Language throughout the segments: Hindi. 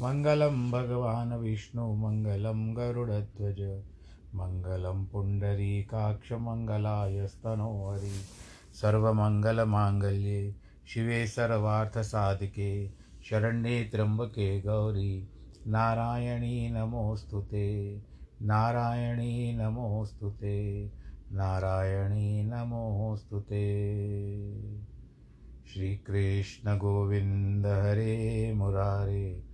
मङ्गलं भगवान् विष्णु, मङ्गलं गरुडध्वज, मङ्गलं पुण्डरीकाक्षमङ्गलायस्तनो हरि सर्वमङ्गलमाङ्गल्ये शिवे सर्वार्थसाधिके, शरण्ये त्र्यम्बके गौरी, नारायणी नमोऽस्तु ते, नारायणी नमोऽस्तु ते, नारायणी नमोऽस्तु ते। श्रीकृष्णगोविन्द हरे मुरारे।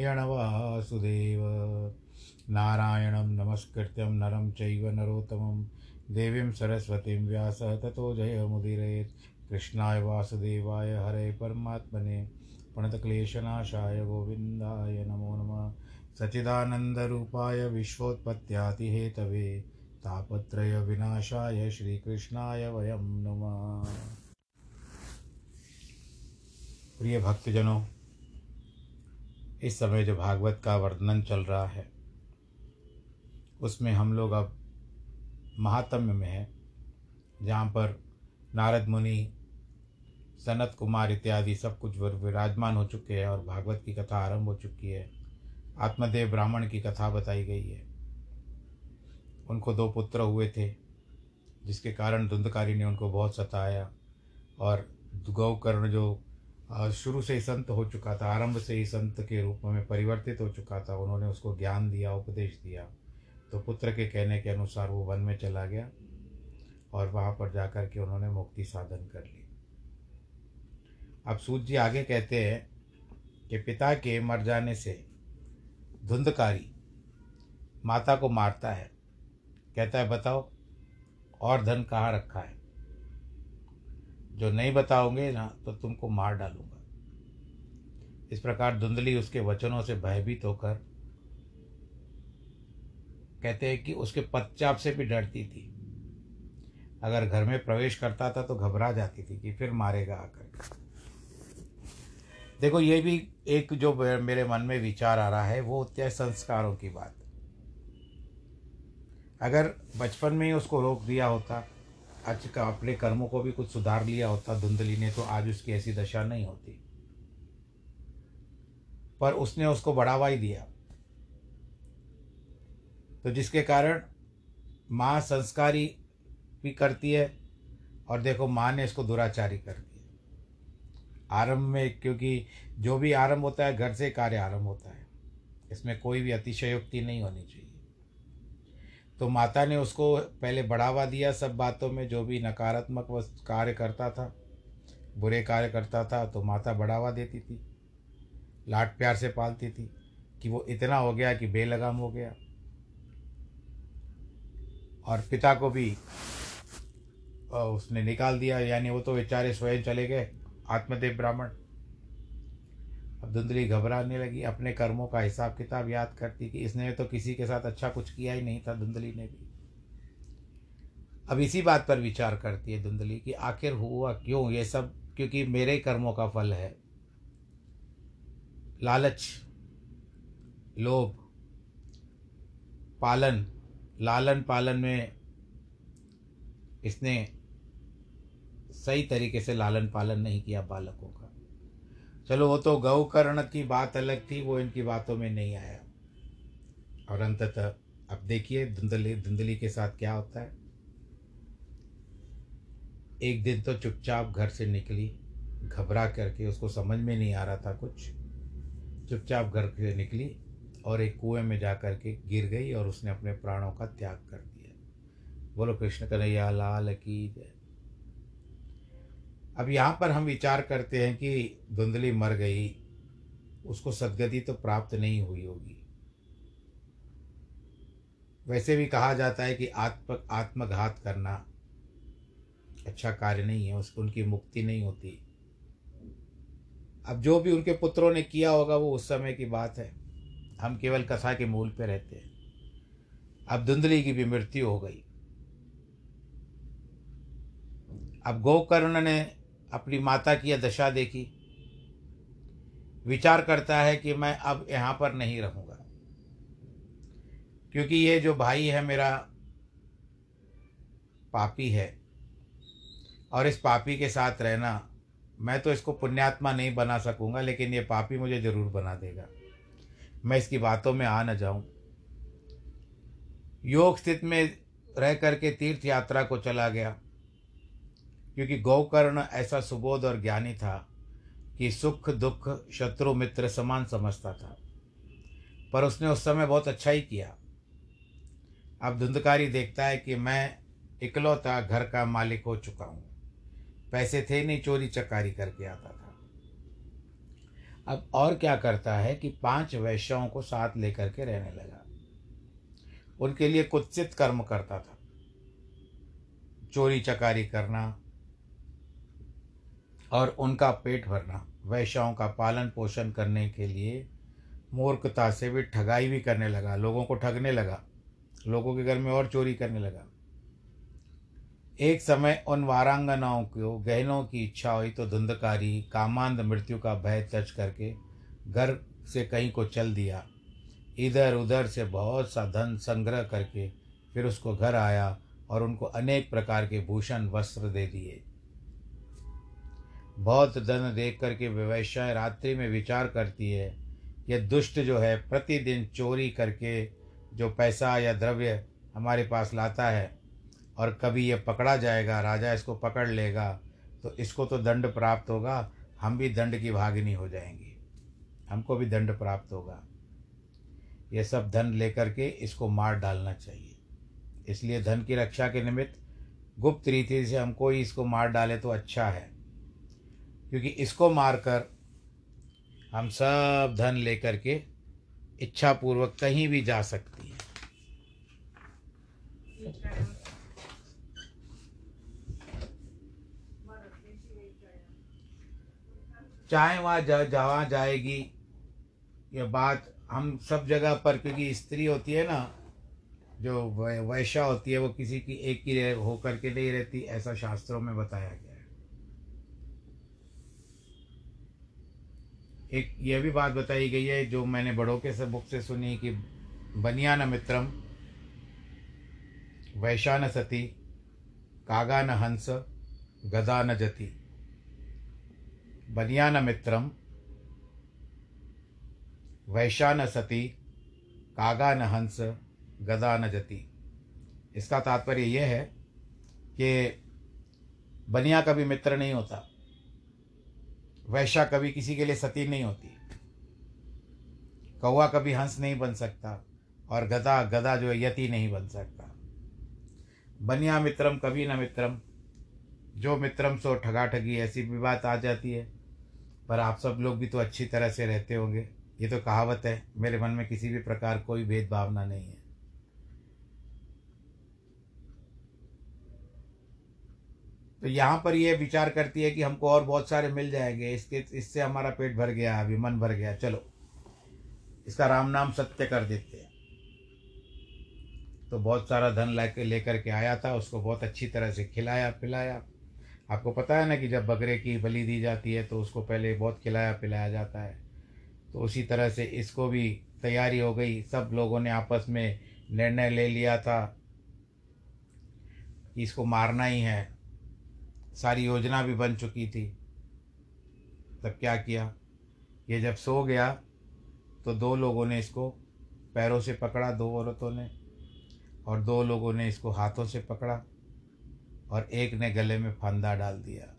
यणवासुदेव नारायणं नमस्कृत्यं नरं चैव नरोत्तमं। देवीं सरस्वतीं व्यास ततो जयमुदीरयेत् कृष्णाय वासुदेवाय हरे परमात्मने। प्रणतक्लेशनाशाय गोविन्दाय नमो नमः। सच्चिदानन्दरूपाय विश्वोत्पत्त्यादिहेतवे तापत्रयविनाशाय श्रीकृष्णाय वयं नमः। प्रिय भक्तजनों इस समय जो भागवत का वर्णन चल रहा है, उसमें हम लोग अब महात्म्य में हैं, जहाँ पर नारद मुनि, सनत कुमार इत्यादि सब कुछ विराजमान हो चुके हैं और भागवत की कथा आरंभ हो चुकी है। आत्मदेव ब्राह्मण की कथा बताई गई है। उनको दो पुत्र हुए थे, जिसके कारण धुंधकारी ने उनको बहुत सताया और गौकर्ण जो शुरू से ही संत हो चुका था, आरंभ से ही संत के रूप में परिवर्तित हो चुका था। उन्होंने उसको ज्ञान दिया, उपदेश दिया। तो पुत्र के कहने के अनुसार वो वन में चला गया और वहाँ पर जाकर के उन्होंने मुक्ति साधन कर ली। अब सूत जी आगे कहते हैं कि पिता के मर जाने से धुंधकारी माता को मारता है। कहता है, बताओ, और धन कहाँ रखा है? जो नहीं बताओगे ना तो तुमको मार डालूँगा। इस प्रकार धुंधली उसके वचनों से भयभीत होकर कहते हैं कि उसके पच्चाप से भी डरती थी। अगर घर में प्रवेश करता था तो घबरा जाती थी कि फिर मारेगा आकर। देखो, ये भी एक जो मेरे मन में विचार आ रहा है, वो होता है संस्कारों की बात। अगर बचपन में ही उसको रोक दिया होता आज का अपने कर्मों को भी कुछ सुधार लिया होता धुंधली ने तो आज उसकी ऐसी दशा नहीं होती। पर उसने उसको बढ़ावा ही दिया। तो जिसके कारण माँ संस्कारी भी करती है और देखो माँ ने इसको दुराचारी कर दिया। आरंभ में, क्योंकि जो भी आरंभ होता है, घर से कार्य आरंभ होता है। इसमें कोई भी अतिशयोक्ति नहीं होनी चाहिए। तो माता ने उसको पहले बढ़ावा दिया सब बातों में, जो भी नकारात्मक कार्य करता था, बुरे कार्य करता था तो माता बढ़ावा देती थी। लाड प्यार से पालती थी कि वो इतना हो गया कि बेलगाम हो गया। और पिता को भी उसने निकाल दिया, यानी वो तो बेचारे स्वयं चले गए, आत्मदेव ब्राह्मण। अब धुंधली घबराने लगी, अपने कर्मों का हिसाब किताब याद करती कि इसने तो किसी के साथ अच्छा कुछ किया ही नहीं था, धुंधली ने भी। अब इसी बात पर विचार करती है धुंधली कि आखिर हुआ क्यों ये सब? क्योंकि मेरे कर्मों का फल है। लालच, लोभ, पालन, लालन पालन में इसने सही तरीके से लालन पालन नहीं किया बालकों का। चलो, वो तो गौकर्ण की बात अलग थी, वो इनकी बातों में नहीं आया। और अंततः, अब देखिए धुंधली धुंधली के साथ क्या होता है। एक दिन तो चुपचाप घर से निकली, घबरा करके, उसको समझ में नहीं आ रहा था कुछ। चुपचाप घर से निकली और एक कुएँ में जा कर के गिर गई और उसने अपने प्राणों का त्याग कर दिया। बोलो, कृष्ण कन्हैया, लाल की जय। अब यहाँ पर हम विचार करते हैं कि धुंधली मर गई, उसको सदगति तो प्राप्त नहीं हुई होगी। वैसे भी कहा जाता है कि आत्म, आत्मघात करना अच्छा कार्य नहीं है, उसको, उनकी मुक्ति नहीं होती। अब जो भी उनके पुत्रों ने किया होगा, वो उस समय की बात है। हम केवल कथा के मूल पे रहते हैं। अब धुंधली की भी मृत्यु हो गई। अब गोकर्ण ने अपनी माता की यह दशा देखी। विचार करता है कि मैं अब यहाँ पर नहीं रहूँगा। क्योंकि ये जो भाई है मेरा पापी है और इस पापी के साथ रहना, मैं तो इसको पुण्यात्मा नहीं बना सकूँगा, लेकिन ये पापी मुझे ज़रूर बना देगा। मैं इसकी बातों में आ न जाऊँ। योग स्थित में रह करके तीर्थ यात्रा को चला गया। क्योंकि गौकर्ण ऐसा सुबोध और ज्ञानी था कि सुख, दुख, शत्रु, मित्र समान समझता था। पर उसने उस समय बहुत अच्छा ही किया। अब धुंधकारी देखता है कि मैं इकलौता घर का मालिक हो चुका हूँ। पैसे थे नहीं, चोरी चकारी करके आता था। अब और क्या करता है कि पाँच वैश्यों को साथ लेकर के रहने लगा। उनके लिए कुत्सित कर्म करता था। चोरी चकारी करना और उनका पेट भरना, वैश्याओं का पालन पोषण करने के लिए मूर्खता से भी ठगाई भी करने लगा, लोगों को ठगने लगा, लोगों के घर में और चोरी करने लगा। एक समय उन वारांगनाओं को, गहनों की इच्छा हुई तो धुंधकारी, कामांध मृत्यु का भय तज करके घर से कहीं को चल दिया। इधर उधर से बहुत सा धन संग्रह करके फिर उसको घर आया और उनको अनेक प्रकार के भूषण, वस्त्र दे दिए। बहुत धन देख करके व्यवसाय रात्रि में विचार करती है। यह दुष्ट जो है, प्रतिदिन चोरी करके जो पैसा या द्रव्य हमारे पास लाता है और कभी ये पकड़ा जाएगा, राजा इसको पकड़ लेगा तो इसको तो दंड प्राप्त होगा, हम भी दंड की भागिनी हो जाएँगे। हमको भी दंड प्राप्त होगा। ये सब धन लेकर के इसको मार डालना चाहिए। इसलिए धन की रक्षा के निमित्त गुप्त रीति से हम कोई इसको मार डाले तो अच्छा है। क्योंकि इसको मारकर हम सब धन लेकर के इच्छापूर्वक कहीं भी जा सकती है। चाहे वहाँ जा, जहाँ जाएगी, ये बात हम सब जगह पर, क्योंकि स्त्री होती है ना, जो वैश्या होती है, वो किसी की एक ही होकर के नहीं रहती, ऐसा शास्त्रों में बताया गया। एक यह भी बात बताई गई है, जो मैंने बड़ों के से बुक से सुनी कि बनियान मित्रम वैशान सती, कागा न हंस, गदा न जती। बनियान मित्रम वैशान सती, कागा न हंस, गदा न जति। इसका तात्पर्य यह है कि बनिया कभी मित्र नहीं होता। वैश्या कभी किसी के लिए सती नहीं होती। कौवा कभी हंस नहीं बन सकता और गधा गधा जो है, यति नहीं बन सकता। बनिया मित्रम, कभी न मित्रम। जो मित्रम सो ठगा ठगी ऐसी भी बात आ जाती है। पर आप सब लोग भी तो अच्छी तरह से रहते होंगे। ये तो कहावत है, मेरे मन में किसी भी प्रकार कोई भेदभावना नहीं है। तो यहाँ पर यह विचार करती है कि हमको और बहुत सारे मिल जाएँगे। इसके, इससे हमारा पेट भर गया, अभी मन भर गया। चलो। इसका राम नाम सत्य कर देते हैं। तो बहुत सारा धन लेके लेकर के आया था, उसको बहुत अच्छी तरह से खिलाया, पिलाया। आपको पता है ना कि जब बकरे की बलि दी जाती है तो उसको पहले बहुत खिलाया, पिलाया जाता है। तो उसी तरह से इसको भी तैयारी हो गई। सब लोगों ने आपस में निर्णय ले लिया था कि इसको मारना ही है। सारी योजना भी बन चुकी थी। तब क्या किया? ये जब सो गया तो दो लोगों ने इसको पैरों से पकड़ा, दो औरतों ने, और दो लोगों ने इसको हाथों से पकड़ा, और एक ने गले में फंदा डाल दिया,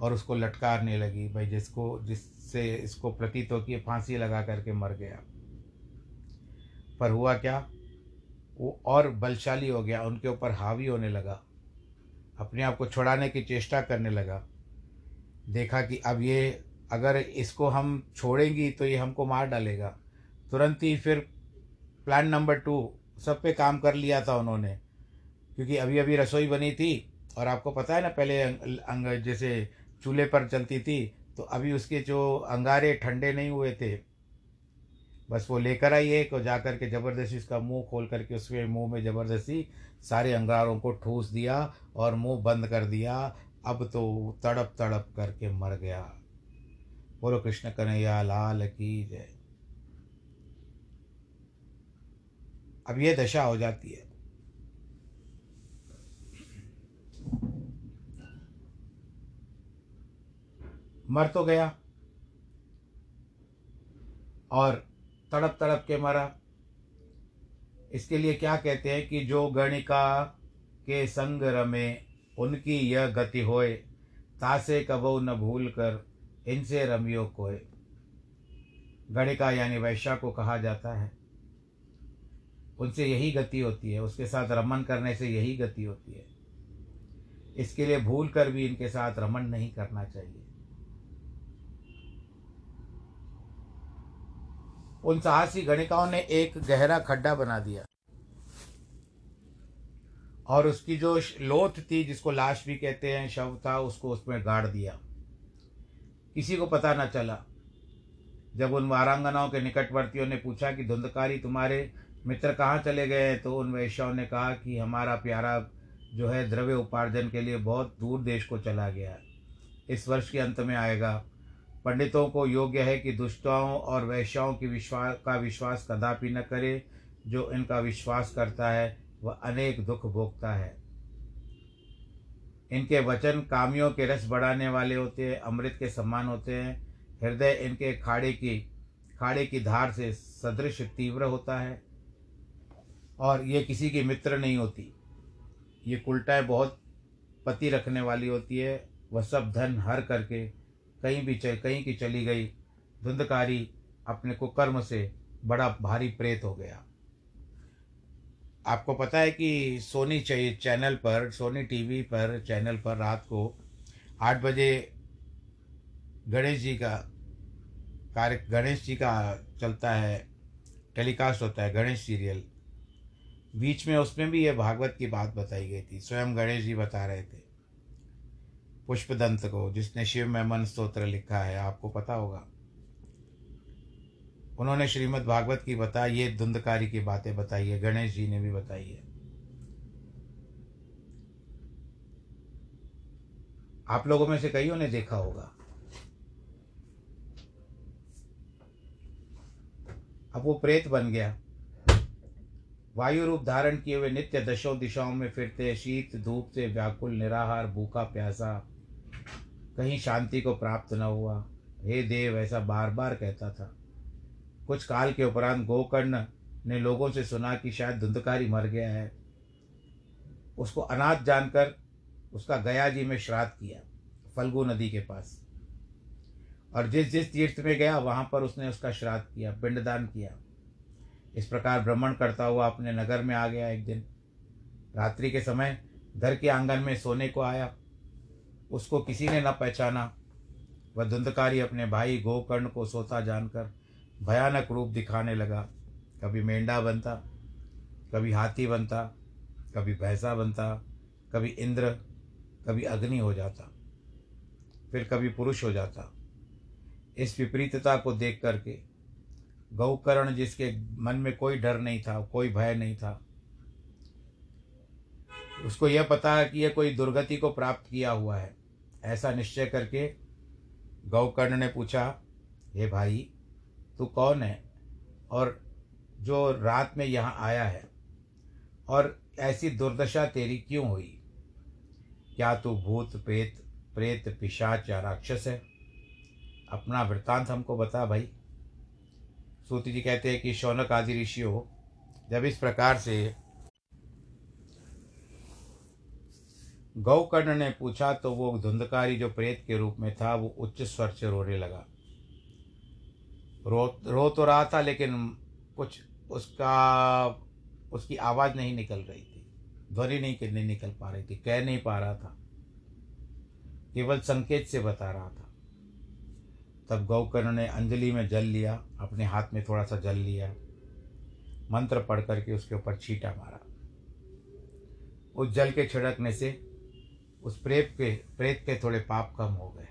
और उसको लटकारने लगी, भाई जिसको, जिससे इसको प्रतीत हो कि फांसी लगा करके मर गया। पर हुआ क्या? वो और बलशाली हो गया, उनके ऊपर हावी होने लगा। अपने आप को छुड़ाने की चेष्टा करने लगा। देखा कि अब ये अगर इसको हम छोड़ेंगी तो ये हमको मार डालेगा। तुरंत ही फिर प्लान नंबर टू सब पे काम कर लिया था उन्होंने। क्योंकि अभी अभी रसोई बनी थी और आपको पता है ना, पहले अंग जैसे चूल्हे पर चलती थी तो अभी उसके जो अंगारे ठंडे नहीं हुए थे बस वो लेकर आई एक और जा के ज़बरदस्ती उसका मुँह खोल करके उसके मुँह में ज़बरदस्ती सारे अंगारों को ठूस दिया और मुँह बंद कर दिया। अब तो तड़प तड़प करके मर गया। बोलो कृष्ण कन्हैया, लाल की जय। अब ये दशा हो जाती है। मर तो गया। और तड़प तड़प के मरा। इसके लिए क्या कहते हैं कि जो गणिका के संग रमे, उनकी यह गति होए, तासे कबो न भूल कर इनसे रमियो कोय गणिका यानी वैश्या को कहा जाता है। उनसे यही गति होती है, उसके साथ रमन करने से यही गति होती है। इसके लिए भूल कर भी इनके साथ रमन नहीं करना चाहिए। उन साहसी गणिकाओं ने एक गहरा खड्डा बना दिया। और उसकी जो लोथ थी, जिसको लाश भी कहते हैं, शव था, उसको उसमें गाड़ दिया। किसी को पता न चला। जब उन वारांगनाओं के निकटवर्तियों ने पूछा कि, धुंधकारी तुम्हारे मित्र कहाँ चले गए हैं? तो उन वैश्याओं ने कहा कि, हमारा प्यारा जो है, द्रव्य उपार्जन के लिए बहुत दूर देश को चला गया इस वर्ष के अंत में आएगा। पंडितों को योग्य है कि दुष्टाओं और वैश्याओं की विश्वास का विश्वास कदापि न करे, जो इनका विश्वास करता है, वह अनेक दुख भोगता है। इनके वचन कामियों के रस बढ़ाने वाले होते हैं, अमृत के समान होते हैं। हृदय इनके खाड़े की खाड़े की धार से सदृश तीव्र होता है। और ये किसी की मित्र नहीं होती। ये कुलटाएँ बहुत पति रखने वाली होती है, वह सब धन हर करके कहीं भी चल कहीं की चली गई, धुंधकारी अपने को कर्म से बड़ा भारी प्रेत हो गया। आपको पता है कि सोनी चैनल पर, सोनी टीवी पर, चैनल पर रात को आठ बजे गणेश जी का कार्य, गणेश जी का चलता है, टेलीकास्ट होता है गणेश सीरियल। बीच में उसमें भी ये भागवत की बात बताई गई थी, स्वयं गणेश जी बता रहे थे। पुष्पदंत को, जिसने शिव में मन स्त्रोत्र लिखा है, आपको पता होगा। उन्होंने श्रीमद् भागवत की बताई, ये धुंधकारी की बातें बताई है, गणेश जी ने भी बताई है। आप लोगों में से कईयों ने देखा होगा। अब वो प्रेत बन गया। वायु रूप धारण किए हुए नित्य दशों दिशाओं में फिरते, शीत, धूप से व्याकुल, निराहार, भूखा, प्यासा कहीं शांति को प्राप्त न हुआ। हे देव, ऐसा बार बार कहता था। कुछ काल के उपरांत गोकर्ण ने लोगों से सुना कि शायद धुंधकारी मर गया है। उसको अनाथ जानकर उसका गया जी में श्राद्ध किया, फल्गु नदी के पास। और जिस जिस तीर्थ में गया, वहाँ पर उसने उसका श्राद्ध किया, पिंडदान किया। इस प्रकार भ्रमण करता हुआ अपने नगर में आ गया एक दिन। रात्रि के समय घर के आँगन में सोने को आया। उसको किसी ने न पहचाना। वह धुंधकारी अपने भाई गोकर्ण को सोता जानकर भयानक रूप दिखाने लगा। कभी मेंढा बनता, कभी हाथी बनता, कभी भैंसा बनता, कभी इंद्र, कभी अग्नि हो जाता, फिर कभी पुरुष हो जाता। इस विपरीतता को देख करके गौकर्ण, जिसके मन में कोई डर नहीं था, कोई भय नहीं था, उसको यह पता है कि यह कोई दुर्गति को प्राप्त किया हुआ है। ऐसा निश्चय करके गौकर्ण ने पूछा, हे भाई, तू कौन है और जो रात में यहाँ आया है? और ऐसी दुर्दशा तेरी क्यों हुई? क्या तू भूत, प्रेत प्रेत, पिशाच या राक्षस है? अपना वृत्तांत हमको बता भाई। सूत जी कहते हैं कि शौनक आदि ऋषियों, जब इस प्रकार से गौकर्ण ने पूछा तो वो धुंधकारी जो प्रेत के रूप में था, वो उच्च स्वर से रोने लगा। रो रो तो रहा था, लेकिन कुछ उसका, उसकी आवाज़ नहीं निकल रही थी। ध्वनि नहीं नहीं निकल पा रही थी। कह नहीं पा रहा था। केवल संकेत से बता रहा था। तब गौकर्ण ने अंजलि में जल लिया, अपने हाथ में थोड़ा सा जल लिया। मंत्र पढ़ करके उसके ऊपर छीटा मारा। उस जल के छिड़कने से उस प्रेत के प्रेत के थोड़े पाप कम हो गए।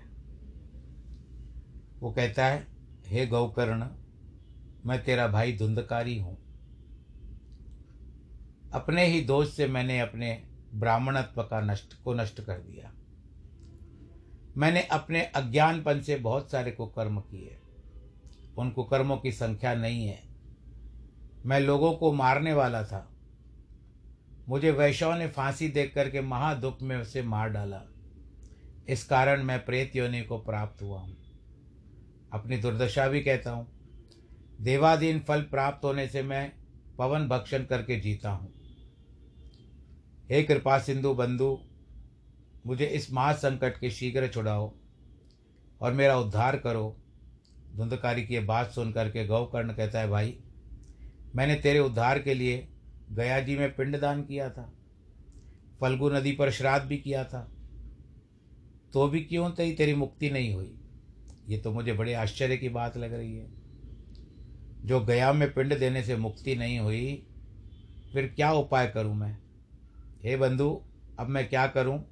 वो कहता है, हे गौकर्ण, मैं तेरा भाई धुंधकारी हूँ। अपने ही दोष से मैंने अपने ब्राह्मणत्व का नष्ट, को नष्ट कर दिया। मैंने अपने अज्ञानपन से बहुत सारे कुकर्म किए। उन कुकर्मों की संख्या नहीं है। मैं लोगों को मारने वाला था। मुझे वैश्यों ने फांसी देख करके महादुख में उसे मार डाला। इस कारण मैं प्रेत योनि को प्राप्त हुआ हूँ। अपनी दुर्दशा भी कहता हूँ। देवाधीन फल प्राप्त होने से मैं पवन भक्षण करके जीता हूँ। हे कृपा सिंधु बंधु, मुझे इस महासंकट के शीघ्र छुड़ाओ और मेरा उद्धार करो। धुंधकारी की बात सुन करके गौकर्ण कहता है, भाई, मैंने तेरे उद्धार के लिए गया जी में पिंडदान किया था, फल्गु नदी पर श्राद्ध भी किया था। तो भी क्यों तई तेरी मुक्ति नहीं हुई? ये तो मुझे बड़े आश्चर्य की बात लग रही है। जो गया में पिंड देने से मुक्ति नहीं हुई, फिर क्या उपाय करूँ मैं? हे बंधु, अब मैं क्या करूँ?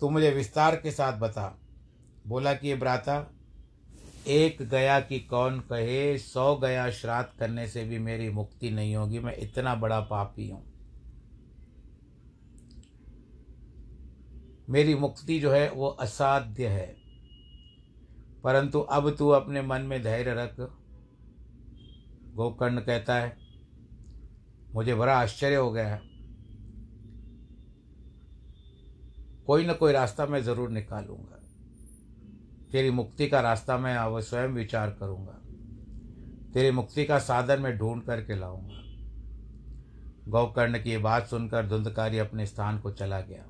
तू मुझे विस्तार के साथ बता। बोला कि ये भ्राता एक गया कि कौन कहे, सौ गया श्राद्ध करने से भी मेरी मुक्ति नहीं होगी, मैं इतना बड़ा पापी हूँ। मेरी मुक्ति जो है, वो असाध्य है। परंतु अब तू अपने मन में धैर्य रख। गोकर्ण कहता है, मुझे बड़ा आश्चर्य हो गया है। कोई ना कोई रास्ता मैं ज़रूर निकालूँगा। तेरी मुक्ति का रास्ता मैं अब स्वयं विचार करूँगा। तेरी मुक्ति का साधन मैं ढूंढ करके लाऊँगा। गौकर्ण की बात सुनकर धुंधकारी अपने स्थान को चला गया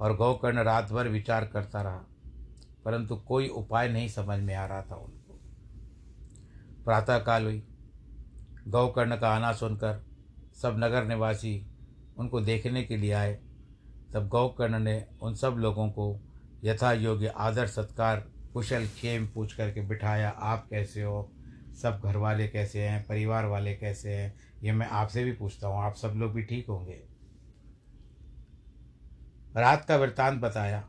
और गौकर्ण रात भर विचार करता रहा, परंतु कोई उपाय नहीं समझ में आ रहा था उनको। प्रातःकाल हुई। गौकर्ण का आना सुनकर सब नगर निवासी उनको देखने के लिए आए। तब गौकर्ण ने उन सब लोगों को यथा योग्य आदर, सत्कार, कुशल खेम पूछ करके बिठाया, आप कैसे हो? सब घर वाले कैसे हैं? परिवार वाले कैसे हैं? ये मैं आपसे भी पूछता हूँ, आप सब लोग भी ठीक होंगे। रात का वृत्तांत बताया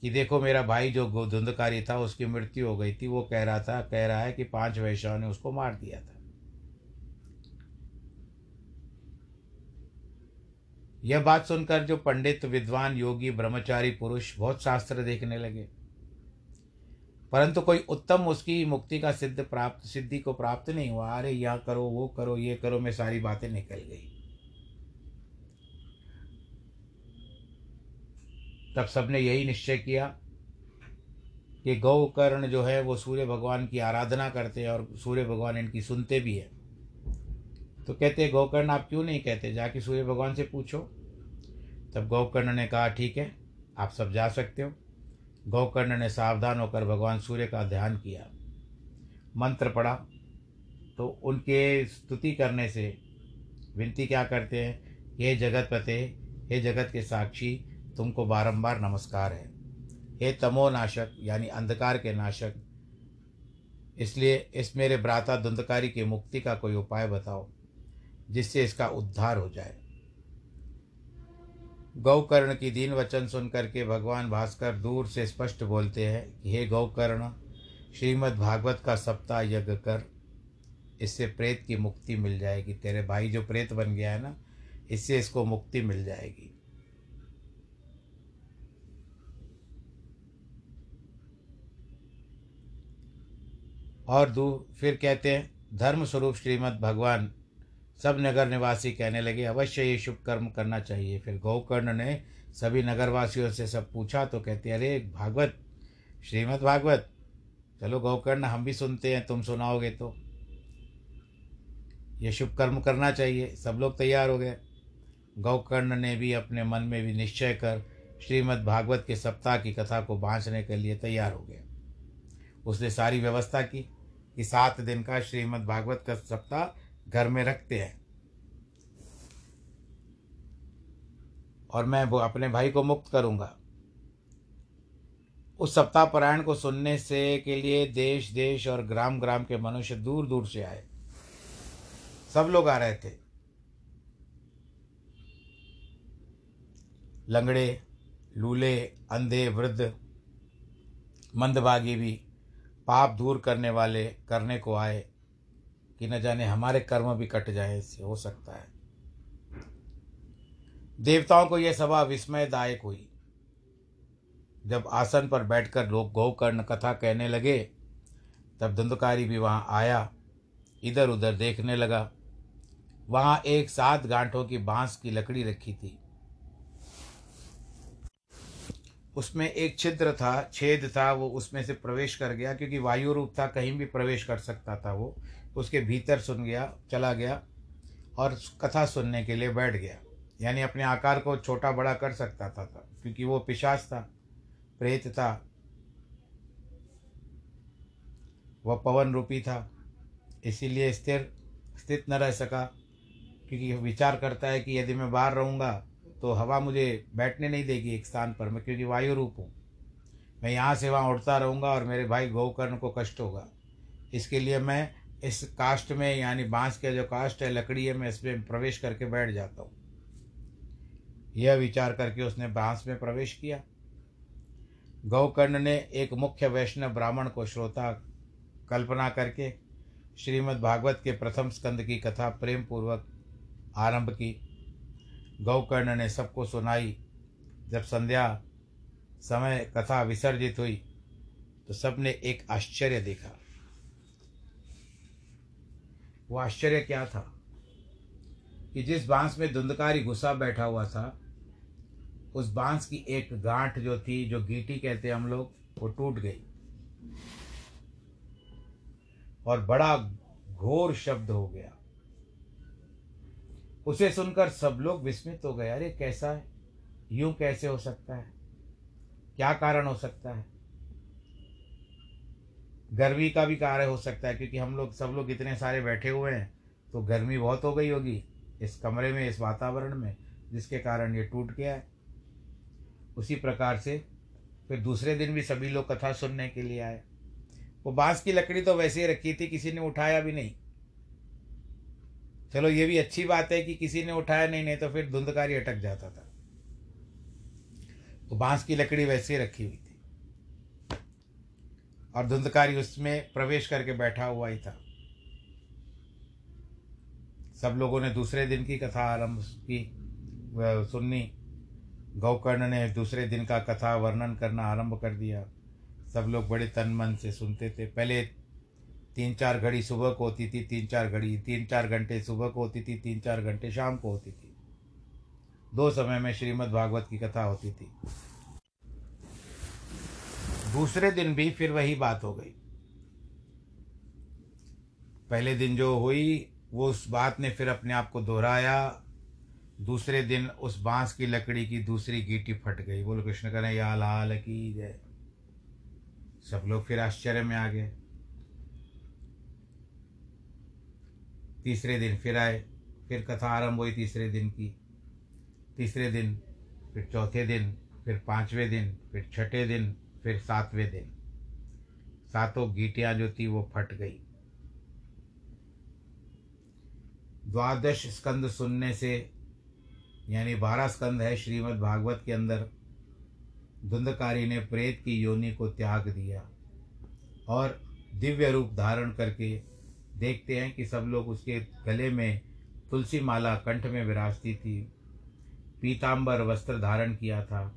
कि देखो मेरा भाई जो धुंधकारी था, उसकी मृत्यु हो गई थी, वो कह रहा था, कह रहा है कि पाँच वैश्यों ने उसको मार दिया था। यह बात सुनकर जो पंडित, विद्वान, योगी, ब्रह्मचारी, पुरुष बहुत शास्त्र देखने लगे। परंतु कोई उत्तम उसकी मुक्ति का सिद्ध प्राप्त, सिद्धि को प्राप्त नहीं हुआ। अरे, यह करो, वो करो, ये करो, में सारी बातें निकल गई। तब सबने यही निश्चय किया कि गौकर्ण जो है, वो सूर्य भगवान की आराधना करते हैं और सूर्य भगवान इनकी सुनते भी हैं। तो कहते गौकर्ण आप क्यों नहीं कहते? जाके सूर्य भगवान से पूछो। तब गौकर्ण ने कहा, ठीक है, आप सब जा सकते हो। गौकर्ण ने सावधान होकर भगवान सूर्य का ध्यान किया। मंत्र पढ़ा। तो उनके स्तुति करने से विनती क्या करते हैं, हे जगत पते, हे जगत के साक्षी, तुमको बारंबार नमस्कार है। हे तमोनाशक, यानी अंधकार के नाशक, इसलिए इस मेरे भ्राता धुंधकारी की मुक्ति का कोई उपाय बताओ। जिससे इसका उद्धार हो जाए। गौकर्ण की दीन वचन सुनकर के भगवान भास्कर दूर से स्पष्ट बोलते हैं कि, हे गौकर्ण, श्रीमद् भागवत का सप्ताह यज्ञ कर। इससे प्रेत की मुक्ति मिल जाएगी। तेरे भाई जो प्रेत बन गया है ना, इससे इसको मुक्ति मिल जाएगी। और दू, फिर कहते हैं धर्म स्वरूप श्रीमद् भगवान सब नगर निवासी कहने लगे, अवश्य ये शुभ कर्म करना चाहिए। फिर गौकर्ण ने सभी नगरवासियों से सब पूछा तो कहते, अरे, भागवत, श्रीमद् भागवत, चलो गौकर्ण, हम भी सुनते हैं, तुम सुनाओगे तो। ये शुभ कर्म करना चाहिए, सब लोग तैयार हो गए। गौकर्ण ने भी अपने मन में भी निश्चय कर श्रीमद् भागवत के सप्ताह की कथा को बांचने के लिए तैयार हो गए। उसने सारी व्यवस्था की कि सात दिन का श्रीमद् भागवत का सप्ताह घर में रखते हैं। और मैं वो अपने भाई को मुक्त करूँगा। उस सप्ताह पारायण को सुनने से के लिए देश देश और ग्राम ग्राम के मनुष्य दूर दूर से आए। सब लोग आ रहे थे। लंगड़े, लूले, अंधे, वृद्ध, मंदभागी भी पाप दूर करने वाले, करने को आए। कि न जाने हमारे कर्म भी कट जाए, इससे हो सकता है। देवताओं को यह सभा विस्मयदायक हुई। जब आसन पर बैठकर लोग गौकर्ण कथा कहने लगे, तब धुंधकारी भी वहाँ आया इधर उधर देखने लगा। वहाँ एक सात गांठों की बाँस की लकड़ी रखी थी। उसमें एक छिद्र था, छेद था, वो उसमें से प्रवेश कर गया, क्योंकि वायु रूप था, कहीं भी प्रवेश कर सकता था वो। उसके भीतर सुन गया चला गया और कथा सुनने के लिए बैठ गया। यानी अपने आकार को छोटा बड़ा कर सकता था, था क्योंकि वो पिशाच था प्रेत था वह पवन रूपी था इसीलिए स्थिर स्थित न रह सका क्योंकि विचार करता है कि यदि मैं बाहर रहूँगा तो हवा मुझे बैठने नहीं देगी एक स्थान पर मैं क्योंकि वायु रूप हूँ। मैं यहाँ से वहाँ उड़ता रहूँगा और मेरे भाई गौकर्ण को कष्ट होगा। इसके लिए मैं इस कास्ट में, यानी बाँस के जो कास्ट है, लकड़ी है, मैं इसमें प्रवेश करके बैठ जाता हूँ। यह विचार करके उसने बाँस में प्रवेश किया। गौकर्ण ने एक मुख्य वैष्णव ब्राह्मण को श्रोता कल्पना करके श्रीमद् भागवत के प्रथम स्कंद की कथा प्रेम पूर्वक आरंभ की। गौकर्ण ने सबको सुनाई। जब संध्या समय कथा विसर्जित हुई तो सबने एक आश्चर्य देखा। वो आश्चर्य क्या था कि जिस बाँस में धुंधकारी घुसा बैठा हुआ था, उस बाँस की एक गांठ जो थी, जो गीटी कहते हम लोग, वो टूट गई। और बड़ा घोर शब्द हो गया। उसे सुनकर सब लोग विस्मित हो गए। अरे, कैसा है? यूँ कैसे हो सकता है? क्या कारण हो सकता है? गर्मी का भी कार्य हो सकता है, क्योंकि हम लोग, सब लोग इतने सारे बैठे हुए हैं तो गर्मी बहुत हो गई होगी इस कमरे में, इस वातावरण में, जिसके कारण ये टूट गया है। उसी प्रकार से फिर दूसरे दिन भी सभी लोग कथा सुनने के लिए आए। वो बाँस की लकड़ी तो वैसे ही रखी थी, किसी ने उठाया भी नहीं। चलो, ये भी अच्छी बात है कि किसी ने उठाया नहीं नहीं तो फिर धुंधकारी अटक जाता था। वो बाँस की लकड़ी वैसे ही रखी हुई थी। और धुंधकारी उसमें प्रवेश करके बैठा हुआ ही था। सब लोगों ने दूसरे दिन की कथा आरंभ की सुननी, गौकर्ण ने दूसरे दिन का कथा वर्णन करना आरंभ कर दिया। सब लोग बड़े तन मन से सुनते थे। पहले तीन चार घड़ी सुबह को होती थी तीन चार घड़ी तीन चार घंटे सुबह को होती थी तीन चार घंटे शाम को होती थी। दो समय में श्रीमद् भागवत की कथा होती थी। दूसरे दिन भी फिर वही बात हो गई। पहले दिन जो हुई, वो उस बात ने फिर अपने आप को दोहराया। दूसरे दिन उस बाँस की लकड़ी की दूसरी गीटी फट गई। बोलो, कृष्ण करें या लाल की जय। सब लोग फिर आश्चर्य में आ गए। तीसरे दिन फिर आए, फिर कथा आरंभ हुई तीसरे दिन की। तीसरे दिन, फिर चौथे दिन, फिर पाँचवें दिन, फिर छठे दिन फिर सातवें दिन। सातों गीटियाँ जो थी वो फट गई। द्वादश स्कंद सुनने से, यानी बारह स्कंद है श्रीमद् भागवत के अंदर, धुंधकारी ने प्रेत की योनि को त्याग दिया और दिव्य रूप धारण करके देखते हैं कि सब लोग उसके गले में तुलसी माला कंठ में विराजती थी। पीताम्बर वस्त्र धारण किया था।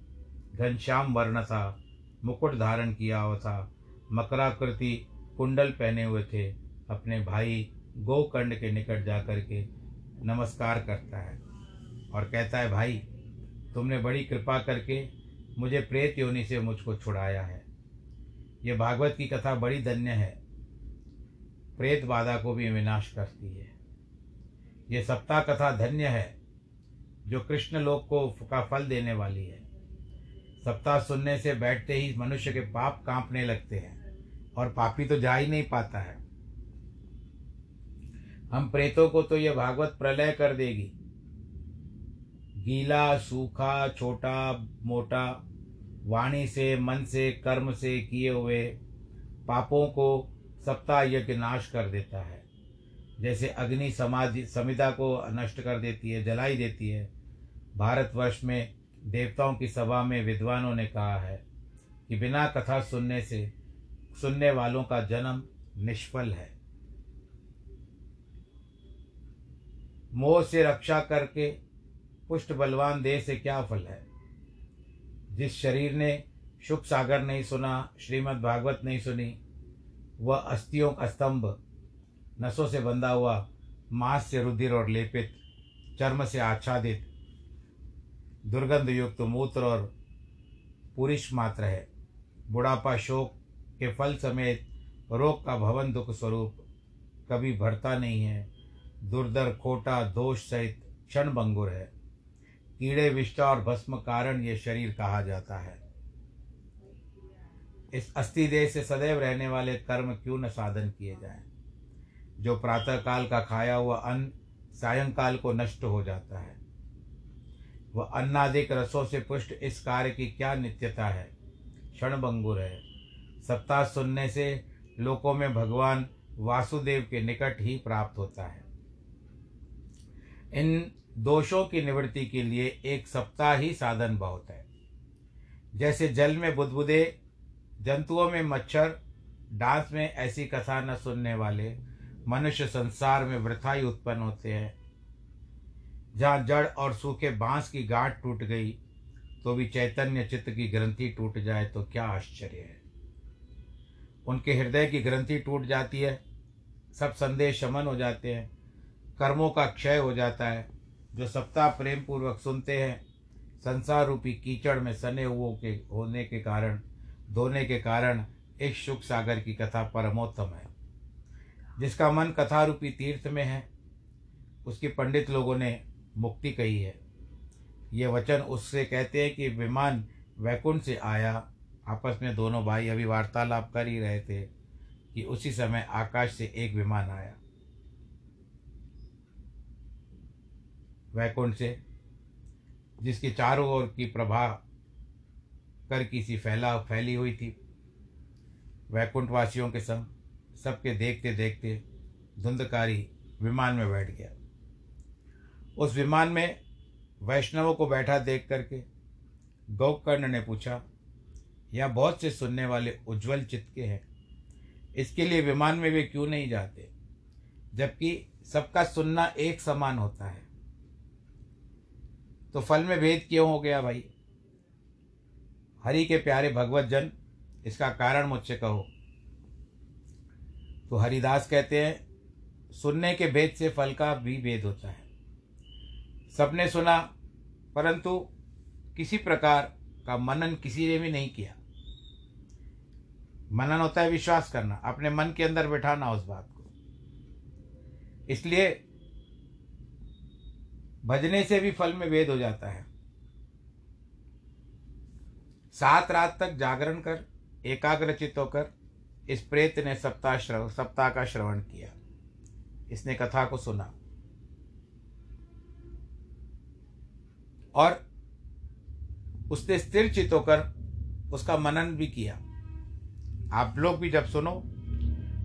घनश्याम वर्ण था। मुकुट धारण किया हुआ था मकराकृति कुंडल पहने हुए थे। अपने भाई गोकर्ण के निकट जा कर के नमस्कार करता है और कहता है, भाई, तुमने बड़ी कृपा करके मुझे प्रेत योनि से मुझको छुड़ाया है। ये भागवत की कथा बड़ी धन्य है। प्रेत बाधा को भी विनाश करती है। ये सप्ताह कथा धन्य है, जो कृष्ण लोक को का फल देने वाली है। सप्ताह सुनने से बैठते ही मनुष्य के पाप कांपने लगते हैं और पापी तो जा ही नहीं पाता है। हम प्रेतों को तो यह भागवत प्रलय कर देगी। गीला, सूखा, छोटा, मोटा, वाणी से, मन से, कर्म से किए हुए पापों को सप्ताह यज्ञ नाश कर देता है। जैसे अग्नि समाधि, समिधा को नष्ट कर देती है, जलाई देती है। भारतवर्ष में देवताओं की सभा में विद्वानों ने कहा है कि बिना कथा सुनने से, सुनने वालों का जन्म निष्फल है। मोह से रक्षा करके पुष्ट बलवान देह से क्या फल है? जिस शरीर ने शुभ सागर नहीं सुना, श्रीमद् भागवत नहीं सुनी, वह अस्थियों का स्तंभ नसों से बंधा हुआ, मांस से रुधिर और लेपित, चर्म से आच्छादित दुर्गंध युक्त मूत्र और पुरुष मात्र है। बुढ़ापा शोक के फल समेत रोग का भवन दुख स्वरूप कभी भरता नहीं है। दुर्दर, खोटा, दोष सहित क्षण भंगुर है। कीड़े विष्टा और भस्म कारण ये शरीर कहा जाता है। इस अस्थि देह से सदैव रहने वाले कर्म क्यों न साधन किए जाएँ? जो प्रातः काल का खाया हुआ अन्न सायंकाल को नष्ट हो जाता है। वह अन्नादिक रसों से पुष्ट इस कार्य की क्या नित्यता है? क्षण भंगुर है। सप्ताह सुनने से लोकों में भगवान वासुदेव के निकट ही प्राप्त होता है। इन दोषों की निवृत्ति के लिए एक सप्ताह ही साधन बहुत है। जैसे जल में बुदबुदे, जंतुओं में मच्छर, डांस में ऐसी कथा न सुनने वाले मनुष्य संसार में वृथा ही उत्पन्न होते हैं जहाँ जड़ और सूखे बाँस की गांठ टूट गई तो भी चैतन्य चित्त की ग्रंथि टूट जाए तो क्या आश्चर्य है। उनके हृदय की ग्रंथि टूट जाती है, सब संदेश शमन हो जाते हैं, कर्मों का क्षय हो जाता है, जो सप्ताह प्रेम पूर्वक सुनते हैं, संसार रूपी कीचड़ में सने हुओं के होने के कारण, धोने के कारण इस सुख सागर की कथा परमोत्तम है, जिसका मन कथा रूपी तीर्थ में है। उसकी पंडित लोगों ने मुक्ति कही है। ये वचन उससे कहते हैं कि विमान वैकुंठ से आया। आपस में दोनों भाई अभी वार्तालाप कर ही रहे थे कि उसी समय आकाश से एक विमान आया। वैकुंठ से, जिसकी चारों ओर की प्रभा कर की सी फैला फैली हुई थी। वैकुंठवासियों के संग सबके देखते देखते धुंधकारी विमान में बैठ गया। उस विमान में वैष्णवों को बैठा देख करके गौकर्ण ने पूछा, यह बहुत से सुनने वाले उज्जवल चित्त के हैं। इसके लिए विमान में वे क्यों नहीं जाते? जबकि सबका सुनना एक समान होता है। तो फल में भेद क्यों हो गया भाई? हरि के प्यारे भगवत जन, इसका कारण मुझसे कहो। तो हरिदास कहते हैं, सुनने के भेद से फल का भी भेद होता है। सबने सुना, परंतु किसी प्रकार का मनन किसी ने भी नहीं किया। मनन होता है विश्वास करना, अपने मन के अंदर बैठाना उस बात को। इसलिए भजने से भी फल में वेद हो जाता है। सात रात तक जागरण कर एकाग्रचित होकर इस प्रेत ने सप्ताह सप्ताह का श्रवण किया। इसने कथा को सुना। और उसने स्थिर चित होकर उसका मनन भी किया। आप लोग भी जब सुनो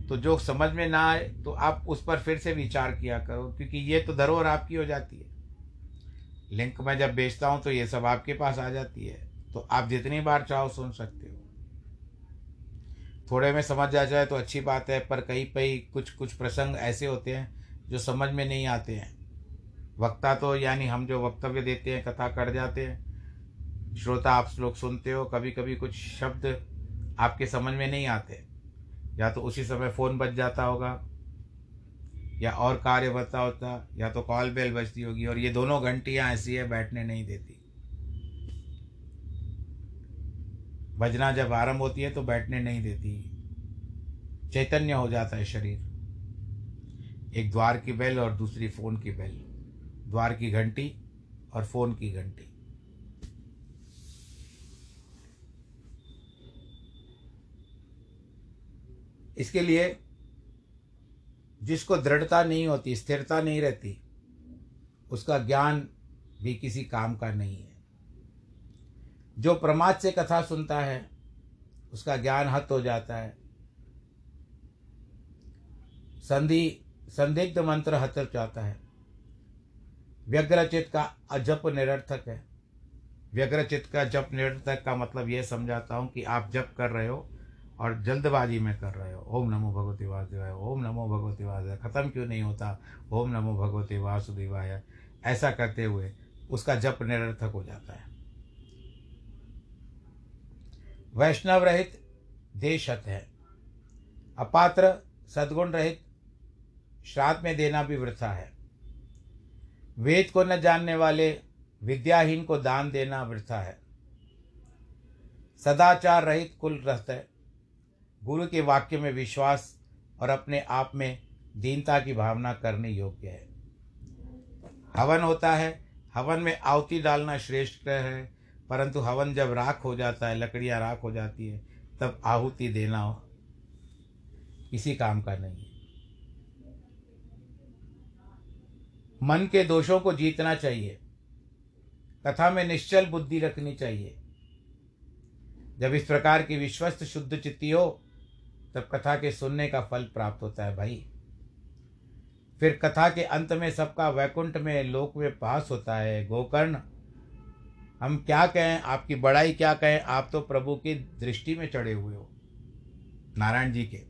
तो जो समझ में ना आए तो आप उस पर फिर से विचार किया करो, क्योंकि ये तो धरोहर आपकी हो जाती है। लिंक मैं जब बेचता हूँ तो ये सब आपके पास आ जाती है। तो आप जितनी बार चाहो, सुन सकते हो। थोड़े में समझ आ जाए तो अच्छी बात है, पर कहीं कहीं कुछ कुछ प्रसंग ऐसे होते हैं, जो समझ में नहीं आते हैं। वक्ता तो यानी हम जो वक्तव्य देते हैं, कथा कर जाते हैं। श्रोता आप लोग सुनते हो कभी कभी कुछ शब्द आपके समझ में नहीं आते। या तो उसी समय फ़ोन बज जाता होगा, या और कार्य बता होता, या तो कॉल बेल बजती होगी, और ये दोनों घंटियाँ ऐसी है, बैठने नहीं देती। भजना जब आरंभ होती है तो बैठने नहीं देती। चैतन्य हो जाता है शरीर। एक द्वार की बेल और दूसरी फ़ोन की बेल। द्वार की घंटी और फ़ोन की घंटी। इसके लिए जिसको दृढ़ता नहीं होती, स्थिरता नहीं रहती, उसका ज्ञान भी किसी काम का नहीं है। जो प्रमाद से कथा सुनता है, उसका ज्ञान हत हो जाता है। संधि, संदिग्ध मंत्र हत जाता है। व्यग्रचित का अजप निरर्थक है। व्यग्रचित का जप निरर्थक का मतलब यह समझाता हूँ कि आप जप कर रहे हो और जल्दबाजी में कर रहे हो। ओम नमो भगवती वासुदेवाय, ओम नमो भगवती वासुदेव ख़त्म क्यों नहीं होता? ओम नमो भगवती वासुदेवाय, ऐसा करते हुए उसका जप निरर्थक हो जाता है। वैष्णव रहित देशत है। अपात्र सद्गुण रहित श्राद्ध में देना भी वृथा है। वेद को न जानने वाले विद्याहीन को दान देना वृथा है। सदाचार रहित कुल रहता है। गुरु के वाक्य में विश्वास और अपने आप में दीनता की भावना करने योग्य है। हवन होता है। हवन में आहुति डालना श्रेष्ठ है, परंतु हवन जब राख हो जाता है, लकड़ियाँ राख हो जाती है, तब आहुति देना किसी काम का नहीं है। मन के दोषों को जीतना चाहिए। कथा में निश्चल बुद्धि रखनी चाहिए। जब इस प्रकार की विश्वस्त शुद्ध चित्ती हो, तब कथा के सुनने का फल प्राप्त होता है भाई। फिर कथा के अंत में सबका वैकुंठ में लोक में पास होता है गोकर्ण। हम क्या कहें, आपकी बड़ाई क्या कहें, आप तो प्रभु की दृष्टि में चढ़े हुए हो। नारायण जी के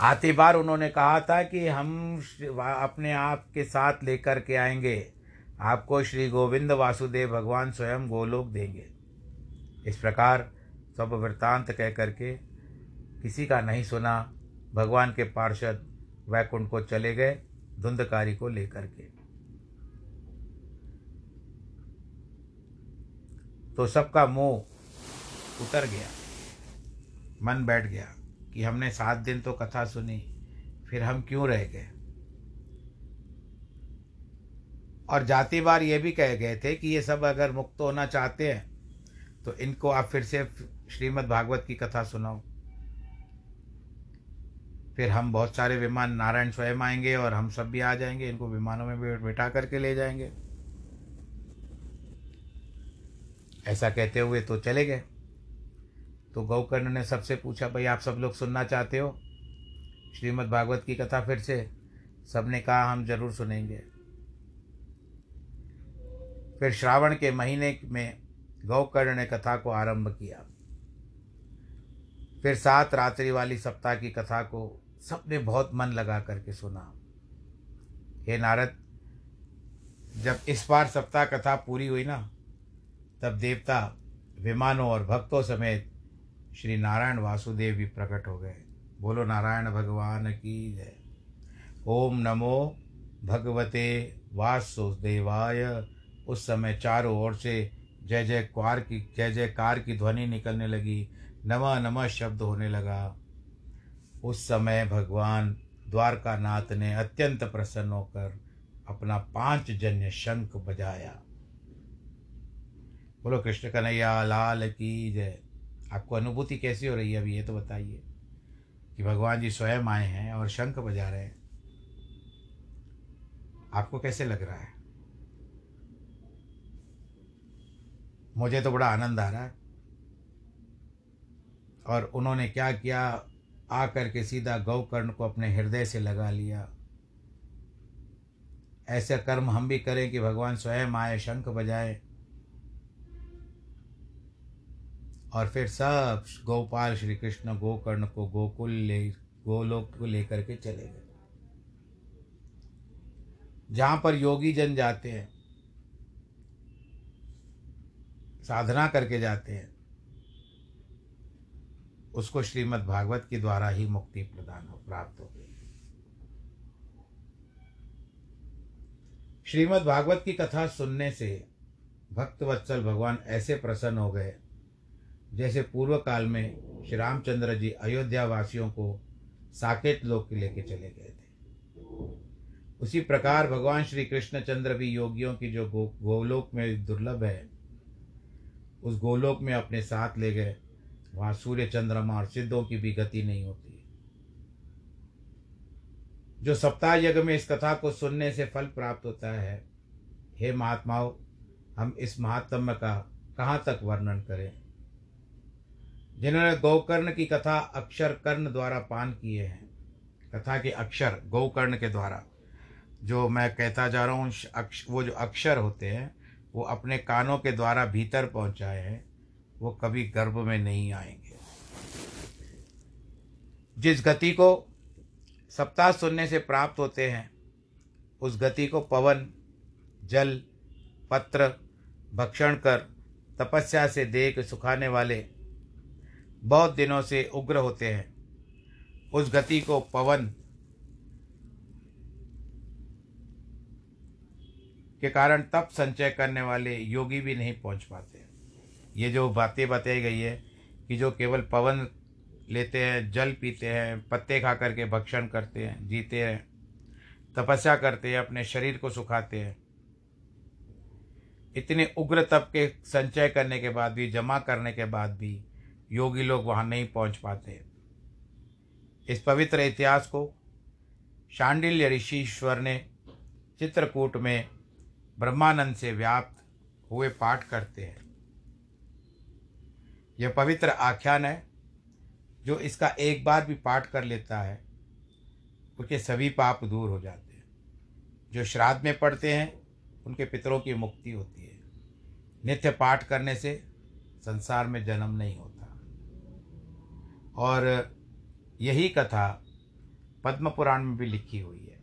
आती बार उन्होंने कहा था कि हम अपने आप के साथ लेकर के आएँगे। आपको श्री गोविंद वासुदेव भगवान स्वयं गोलोक देंगे। इस प्रकार सब वृत्तांत कह करके किसी का नहीं सुना, भगवान के पार्षद वैकुंठ को चले गए, धुंधकारी को लेकर के। तो सबका मोह उतर गया, मन बैठ गया। कि हमने सात दिन तो कथा सुनी, फिर हम क्यों रह गए? और जाति बार ये भी कह गए थे कि ये सब अगर मुक्त होना चाहते हैं तो इनको आप फिर से श्रीमद् भागवत की कथा सुनाओ। फिर हम बहुत सारे विमान नारायण स्वयं आएँगे और हम सब भी आ जाएँगे, इनको विमानों में बिठा करके ले जाएँगे। ऐसा कहते हुए तो चले गए। तो गौकर्ण ने सबसे पूछा, भाई आप सब लोग सुनना चाहते हो? श्रीमद् भागवत की कथा फिर से सबने कहा, हम ज़रूर सुनेंगे. फिर श्रावण के महीने में गौकर्ण ने कथा को आरंभ किया। फिर सात रात्रि वाली सप्ताह की कथा को सबने बहुत मन लगा करके सुना। हे नारद, जब इस बार सप्ताह कथा पूरी हुई ना, तब देवता, विमानों और भक्तों समेत श्री नारायण वासुदेव भी प्रकट हो गए। बोलो, नारायण भगवान की जय। ओम नमो भगवते वासुदेवाय। उस समय चारों ओर से जय जय क्वार की, जय जयकार की ध्वनि निकलने लगी। नमः नमः शब्द होने लगा। उस समय भगवान द्वारका नाथ ने अत्यंत प्रसन्न होकर अपना पाँच जन्य शंख बजाया। बोलो, कृष्ण कन्हैया, लाल की जय। आपको अनुभूति कैसी हो रही है अभी, ये तो बताइए। कि भगवान जी स्वयं आए हैं और शंख बजा रहे हैं। आपको कैसे लग रहा है? मुझे तो बड़ा आनंद आ रहा है। और उन्होंने क्या किया? आकर के सीधा गौकर्ण को अपने हृदय से लगा लिया। ऐसे कर्म हम भी करें कि भगवान स्वयं आए, शंख बजाए। और फिर सब गोपाल श्री कृष्ण गोकर्ण को गोकुल ले, गोलोक को लेकर के चले गए। जहाँ पर योगी जन जाते हैं, साधना करके जाते हैं, उसको श्रीमद् भागवत के द्वारा ही मुक्ति प्रदान हो, प्राप्त हो गई। श्रीमद् भागवत की कथा सुनने से भक्त वत्सल भगवान ऐसे प्रसन्न हो गए जैसे पूर्व काल में श्री रामचंद्र जी अयोध्या वासियों को साकेत लोक के लेके चले गए थे। उसी प्रकार भगवान श्री कृष्णचंद्र भी योगियों की जो गो, गोलोक में दुर्लभ है, उस गोलोक में अपने साथ ले गए। वहाँ सूर्य चंद्रमा और सिद्धों की भी गति नहीं होती। जो सप्ताह यज्ञ में इस कथा को सुनने से फल प्राप्त होता है, हे महात्माओं, हम इस महात्म्य का कहाँ तक वर्णन करें? जिन्होंने गौकर्ण की कथा अक्षर कर्ण द्वारा पान किए हैं, कथा के अक्षर, गौकर्ण के द्वारा, जो मैं कहता जा रहा हूँ, अक्ष, वो जो अक्षर होते हैं, वो अपने कानों के द्वारा भीतर पहुँचाए हैं, वो कभी गर्भ में नहीं आएँगे। जिस गति को सप्ताह सुनने से प्राप्त होते हैं, उस गति को पवन, जल, पत्र, भक्षण कर, तपस्या से देख सुखाने वाले बहुत दिनों से उग्र होते हैं। उस गति को पवन के कारण तप संचय करने वाले योगी भी नहीं पहुँच पाते ये जो बातें बताई गई है कि जो केवल पवन लेते हैं, जल पीते हैं, पत्ते खा करके भक्षण करते हैं, जीते हैं, तपस्या करते हैं, अपने शरीर को सुखाते हैं, इतने उग्र तप के संचय करने के बाद भी, जमा करने के बाद भी योगी लोग वहाँ नहीं पहुँच पाते इस पवित्र इतिहास को शांडिल्य ऋषिश्वर ने चित्रकूट में ब्रह्मानंद से व्याप्त हुए पाठ करते हैं। यह पवित्र आख्यान है, जो इसका एक बार भी पाठ कर लेता है, उसके सभी पाप दूर हो जाते हैं। जो श्राद्ध में पढ़ते हैं, उनके पितरों की मुक्ति होती है। नित्य पाठ करने से संसार में जन्म नहीं होता। और यही कथा पद्म पुराण में भी लिखी हुई है।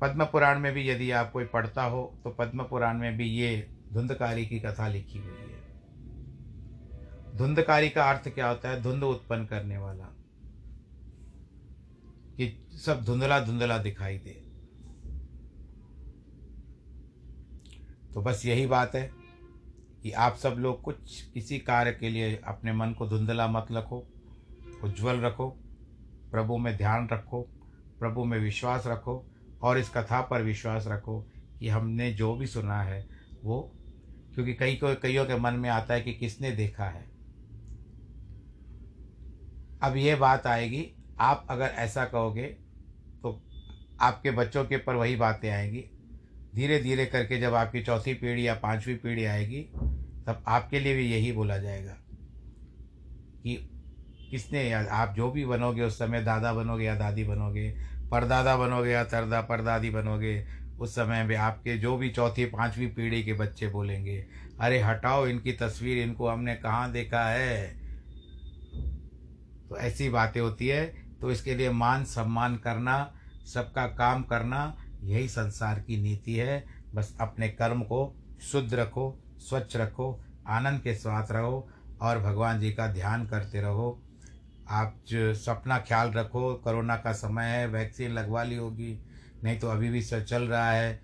पद्म पुराण में भी यदि आप कोई पढ़ता हो तो पद्म पुराण में भी ये धुंधकारी की कथा लिखी हुई है। धुंधकारी का अर्थ क्या होता है? धुंध उत्पन्न करने वाला। कि सब धुंधला धुंधला दिखाई दे। तो बस यही बात है। कि आप सब लोग कुछ किसी कार्य के लिए अपने मन को धुंधला मत रखो उज्जवल रखो, प्रभु में ध्यान रखो, प्रभु में विश्वास रखो और इस कथा पर विश्वास रखो कि हमने जो भी सुना है वो, क्योंकि कई को कईयों के मन में आता है कि किसने देखा है। अब ये बात आएगी, आप अगर ऐसा कहोगे तो आपके बच्चों के ऊपर वही बातें आएँगी। धीरे धीरे करके जब आपकी चौथी पीढ़ी या पांचवी पीढ़ी आएगी तब आपके लिए भी यही बोला जाएगा कि किसने, आप जो भी बनोगे, उस समय दादा बनोगे या दादी बनोगे, परदादा बनोगे या तरदा, परदादी बनोगे, उस समय में आपके जो भी चौथी, पांचवी पीढ़ी के बच्चे बोलेंगे, अरे हटाओ इनकी तस्वीर, इनको हमने कहाँ देखा है? तो ऐसी बातें होती है। तो इसके लिए मान सम्मान करना, सबका काम करना, यही संसार की नीति है। बस अपने कर्म को शुद्ध रखो स्वच्छ रखो, आनंद के साथ रहो और भगवान जी का ध्यान करते रहो। आप जो सपना ख्याल रखो, कोरोना का समय है, वैक्सीन लगवा ली होगी, नहीं तो अभी भी चल रहा है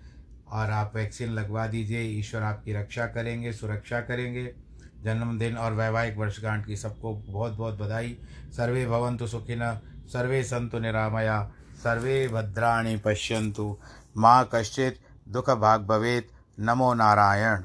और आप वैक्सीन लगवा दीजिए, ईश्वर आपकी रक्षा करेंगे, सुरक्षा करेंगे। जन्मदिन और वैवाहिक वर्षगांठ की सबको बहुत बहुत बधाई। सर्वे भवंतु सुखिन, सर्वे संतु निरामया, सर्वे भद्राणी पश्यंतु माँ कश्चित दुख भाग भवेत्, नमो नारायण।